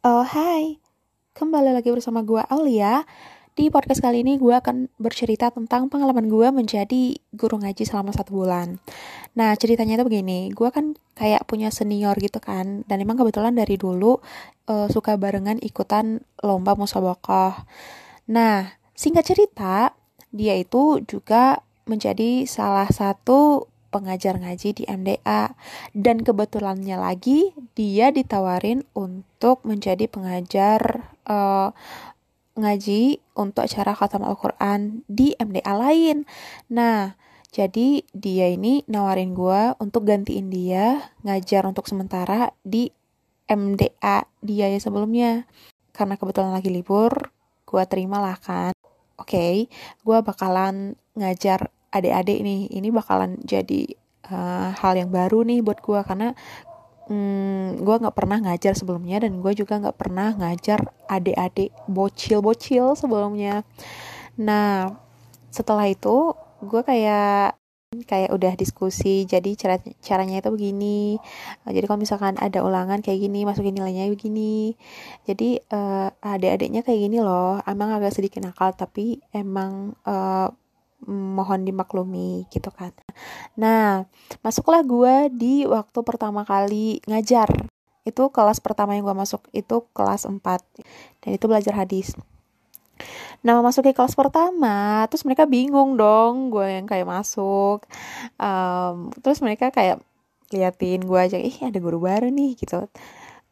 Oh, hai. Kembali lagi bersama gue Aulia. Di podcast kali ini gue akan bercerita tentang pengalaman gue menjadi guru ngaji selama satu bulan. Nah, ceritanya itu begini. Gue kan kayak punya senior gitu kan. Dan emang kebetulan dari dulu uh, suka barengan ikutan lomba musabakoh. Nah, singkat cerita, dia itu juga menjadi salah satu pengajar ngaji di MDA dan kebetulannya lagi dia ditawarin untuk menjadi pengajar uh, ngaji untuk acara khatam Al-Quran di MDA lain. Nah, jadi dia ini nawarin gue untuk gantiin dia ngajar untuk sementara di MDA dia yang sebelumnya. Karena kebetulan lagi libur, gue terima lah kan. Oke, okay, gue bakalan ngajar adik-adik nih ini bakalan jadi uh, hal yang baru nih buat gue karena hmm, gue nggak pernah ngajar sebelumnya dan gue juga nggak pernah ngajar adik-adik bocil-bocil sebelumnya. Nah setelah itu gue kayak kayak udah diskusi. Jadi cara caranya itu begini. Jadi kalau misalkan ada ulangan kayak gini masukin nilainya begini. Jadi uh, adik-adiknya kayak gini loh. Emang agak sedikit nakal tapi emang uh, mohon dimaklumi gitu kan. Nah, masuklah gue di waktu pertama kali ngajar. Itu kelas pertama yang gue masuk itu kelas 4. Dan itu belajar hadis. Nah, masuk ke kelas pertama, terus mereka bingung dong gue yang kayak masuk. Um, terus mereka kayak liatin gue aja, ih ada guru baru nih gitu.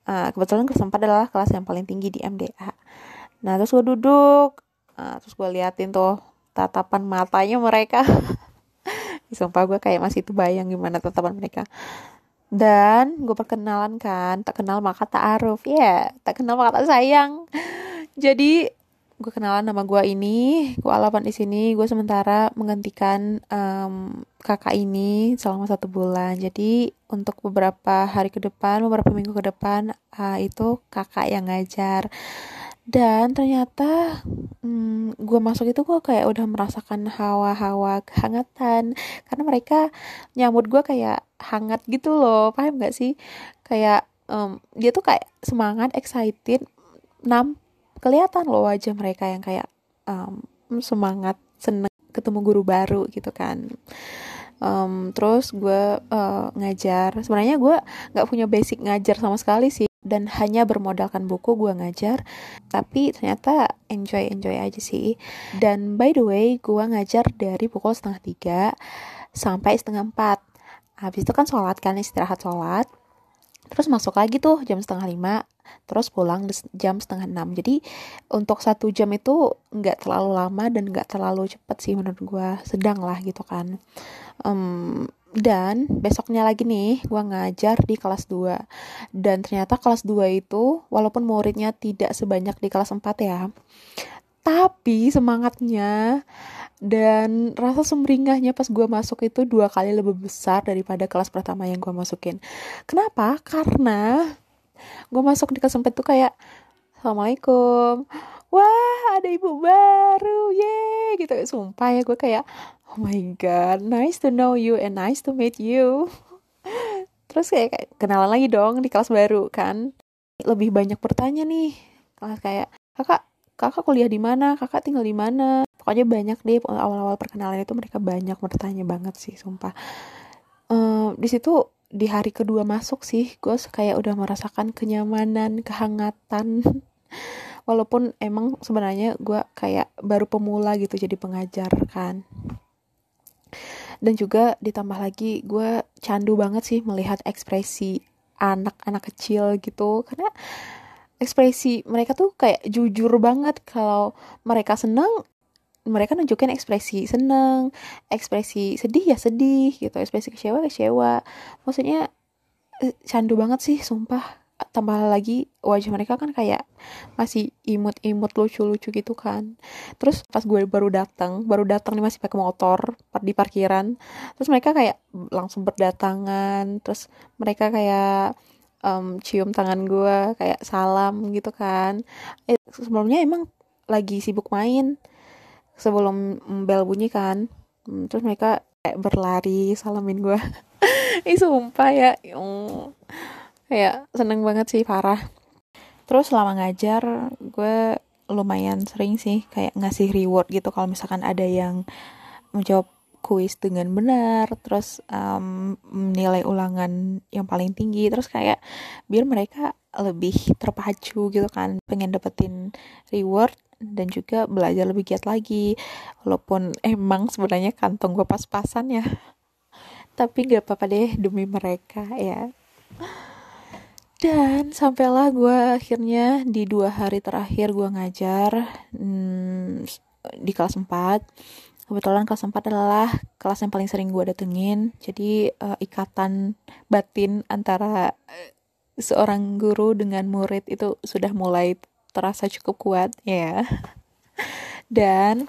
Uh, kebetulan kelas 4 adalah kelas yang paling tinggi di MDA. Nah, terus gue duduk, uh, terus gue liatin tuh tatapan matanya mereka. Sumpah gue kayak masih tuh bayang gimana tatapan mereka. Dan gue perkenalan kan tak kenal maka tak aruf. Ya yeah, tak kenal maka tak sayang. Jadi gue kenalan nama gue ini gue alapan di sini gue sementara menggantikan um, kakak ini selama satu bulan. Jadi untuk beberapa hari ke depan beberapa minggu ke depan uh, itu kakak yang ngajar dan ternyata hmm, gue masuk itu gue kayak udah merasakan hawa-hawa kehangatan. Karena mereka nyambut gue kayak hangat gitu loh paham gak sih? Kayak um, dia tuh kayak semangat excited nam kelihatan loh wajah mereka yang kayak um, semangat seneng ketemu guru baru gitu kan. Um, terus gue uh, ngajar. Sebenarnya gue nggak punya basic ngajar sama sekali sih dan hanya bermodalkan buku gue ngajar tapi ternyata enjoy enjoy aja sih. Dan by the way gue ngajar dari pukul setengah tiga sampai setengah empat. Habis itu kan sholat kan istirahat sholat. Terus masuk lagi tuh jam setengah lima terus pulang jam setengah enam. Jadi untuk satu jam itu nggak terlalu lama dan nggak terlalu cepet sih menurut gue sedang lah gitu kan. Um, dan besoknya lagi nih gue ngajar di kelas 2 dan ternyata kelas 2 itu walaupun muridnya tidak sebanyak di kelas 4 ya tapi semangatnya dan rasa sumringahnya pas gue masuk itu dua kali lebih besar daripada kelas pertama yang gue masukin. Kenapa? Karena gue masuk di kelas 4 tuh kayak assalamualaikum. Wah ada ibu baru ye gitu. Sumpah ya gue kayak my god nice to know you and nice to meet you. Terus kayak, kenalan lagi dong di kelas baru kan. Lebih banyak bertanya nih kelas kayak kakak kakak kuliah di mana? Kakak tinggal di mana? Pokoknya banyak deh awal-awal perkenalan itu mereka banyak bertanya banget sih sumpah. Um, di situ di hari kedua masuk sih gue kayak udah merasakan kenyamanan kehangatan. Walaupun emang sebenarnya gue kayak baru pemula gitu jadi pengajar kan dan juga ditambah lagi gue candu banget sih melihat ekspresi anak-anak kecil gitu. Karena ekspresi mereka tuh kayak jujur banget. Kalau mereka senang mereka nunjukin ekspresi seneng, ekspresi sedih ya sedih gitu, ekspresi kecewa kecewa. Maksudnya eh, candu banget sih, sumpah tambah lagi wajah mereka kan kayak masih imut-imut lucu-lucu gitu kan. Terus pas gue baru datang baru datang nih masih pakai motor di parkiran terus mereka kayak langsung berdatangan terus mereka kayak um, cium tangan gue kayak salam gitu kan. Eh, sebelumnya emang lagi sibuk main sebelum bel bunyi kan. Hmm, terus mereka kayak berlari salamin gue. Ih sumpah ya kayak seneng banget sih parah. Terus selama ngajar gue lumayan sering sih kayak ngasih reward gitu kalau misalkan ada yang menjawab kuis dengan benar terus um, nilai ulangan yang paling tinggi terus kayak biar mereka lebih terpacu gitu kan pengen dapetin reward dan juga belajar lebih giat lagi. Walaupun emang sebenarnya kantong gue pas-pasan ya tapi gak apa-apa deh demi mereka ya dan sampailah gue akhirnya di dua hari terakhir gue ngajar hmm, di kelas 4 kebetulan kelas 4 adalah kelas yang paling sering gue datengin. Jadi uh, ikatan batin antara uh, seorang guru dengan murid itu sudah mulai terasa cukup kuat ya. Dan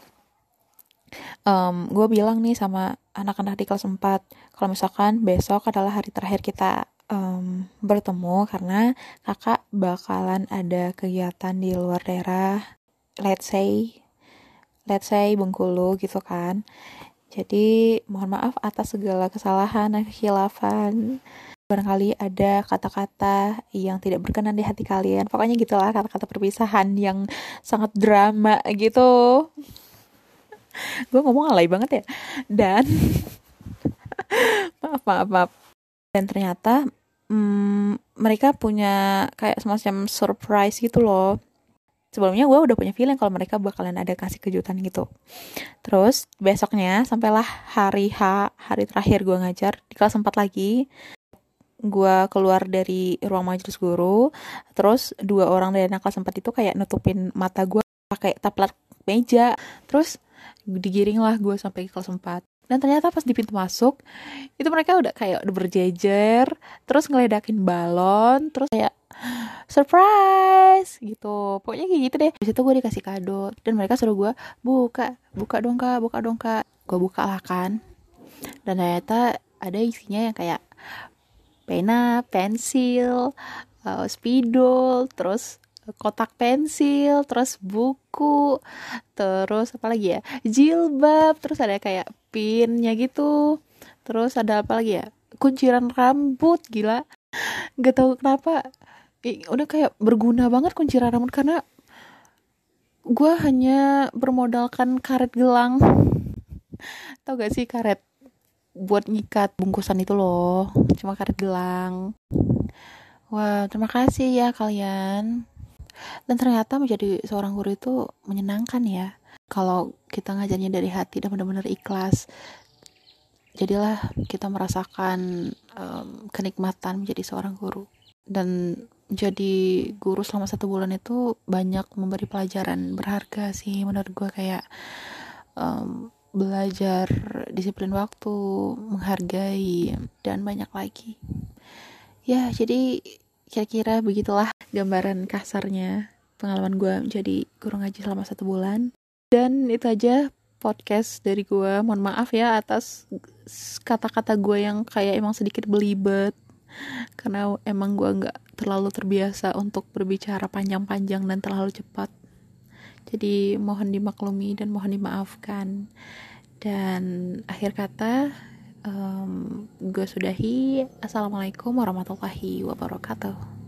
um, gue bilang nih sama anak-anak di kelas 4 kalau misalkan besok adalah hari terakhir kita um, bertemu karena kakak bakalan ada kegiatan di luar daerah let's say let's say Bengkulu gitu kan. Jadi mohon maaf atas segala kesalahan dan kekhilafan barangkali ada kata-kata yang tidak berkenan di hati kalian. Pokoknya gitulah kata-kata perpisahan yang sangat drama gitu. Gue ngomong alay banget ya? Dan maaf maaf maaf. Dan ternyata hmm, mereka punya kayak semacam surprise gitu loh. Sebelumnya gue udah punya feeling kalau mereka bakalan ada kasih kejutan gitu. Terus besoknya sampailah hari H hari terakhir gue ngajar di kelas 4 lagi gue keluar dari ruang majelis guru terus dua orang dari anak kelas 4 itu kayak nutupin mata gue pakai taplat meja terus digiring lah gue sampai ke kelas 4 dan ternyata pas di pintu masuk itu mereka udah kayak udah berjejer terus ngeledakin balon terus kayak surprise! gitu. Pokoknya kayak gitu deh. Di situ gue dikasih kado dan mereka suruh gue buka buka dong kak buka dong kak. Gue buka lah kan. Dan ternyata ada isinya yang kayak pena pensil uh, spidol terus kotak pensil, terus buku, terus apa lagi ya? Jilbab, terus ada kayak pinnya gitu. Terus ada apa lagi ya? Kunciran rambut, gila. Gak tau kenapa. Ih, udah kayak berguna banget kunciran rambut karena gue hanya bermodalkan karet gelang. Tau gak sih karet buat ngikat bungkusan itu loh. Cuma karet gelang. Wah, terima kasih ya kalian dan ternyata menjadi seorang guru itu menyenangkan ya. Kalau kita ngajarnya dari hati dan benar-benar ikhlas jadilah kita merasakan um, kenikmatan menjadi seorang guru. Dan jadi guru selama satu bulan itu banyak memberi pelajaran berharga sih menurut gue kayak um, belajar disiplin waktu menghargai dan banyak lagi. Ya jadi kira-kira begitulah gambaran kasarnya pengalaman gue menjadi guru ngaji selama satu bulan. Dan itu aja podcast dari gue mohon maaf ya atas kata-kata gue yang kayak emang sedikit belibet. Karena emang gue nggak terlalu terbiasa untuk berbicara panjang-panjang dan terlalu cepat. Jadi mohon dimaklumi dan mohon dimaafkan. Dan akhir kata um, gue sudahi. Assalamualaikum warahmatullahi wabarakatuh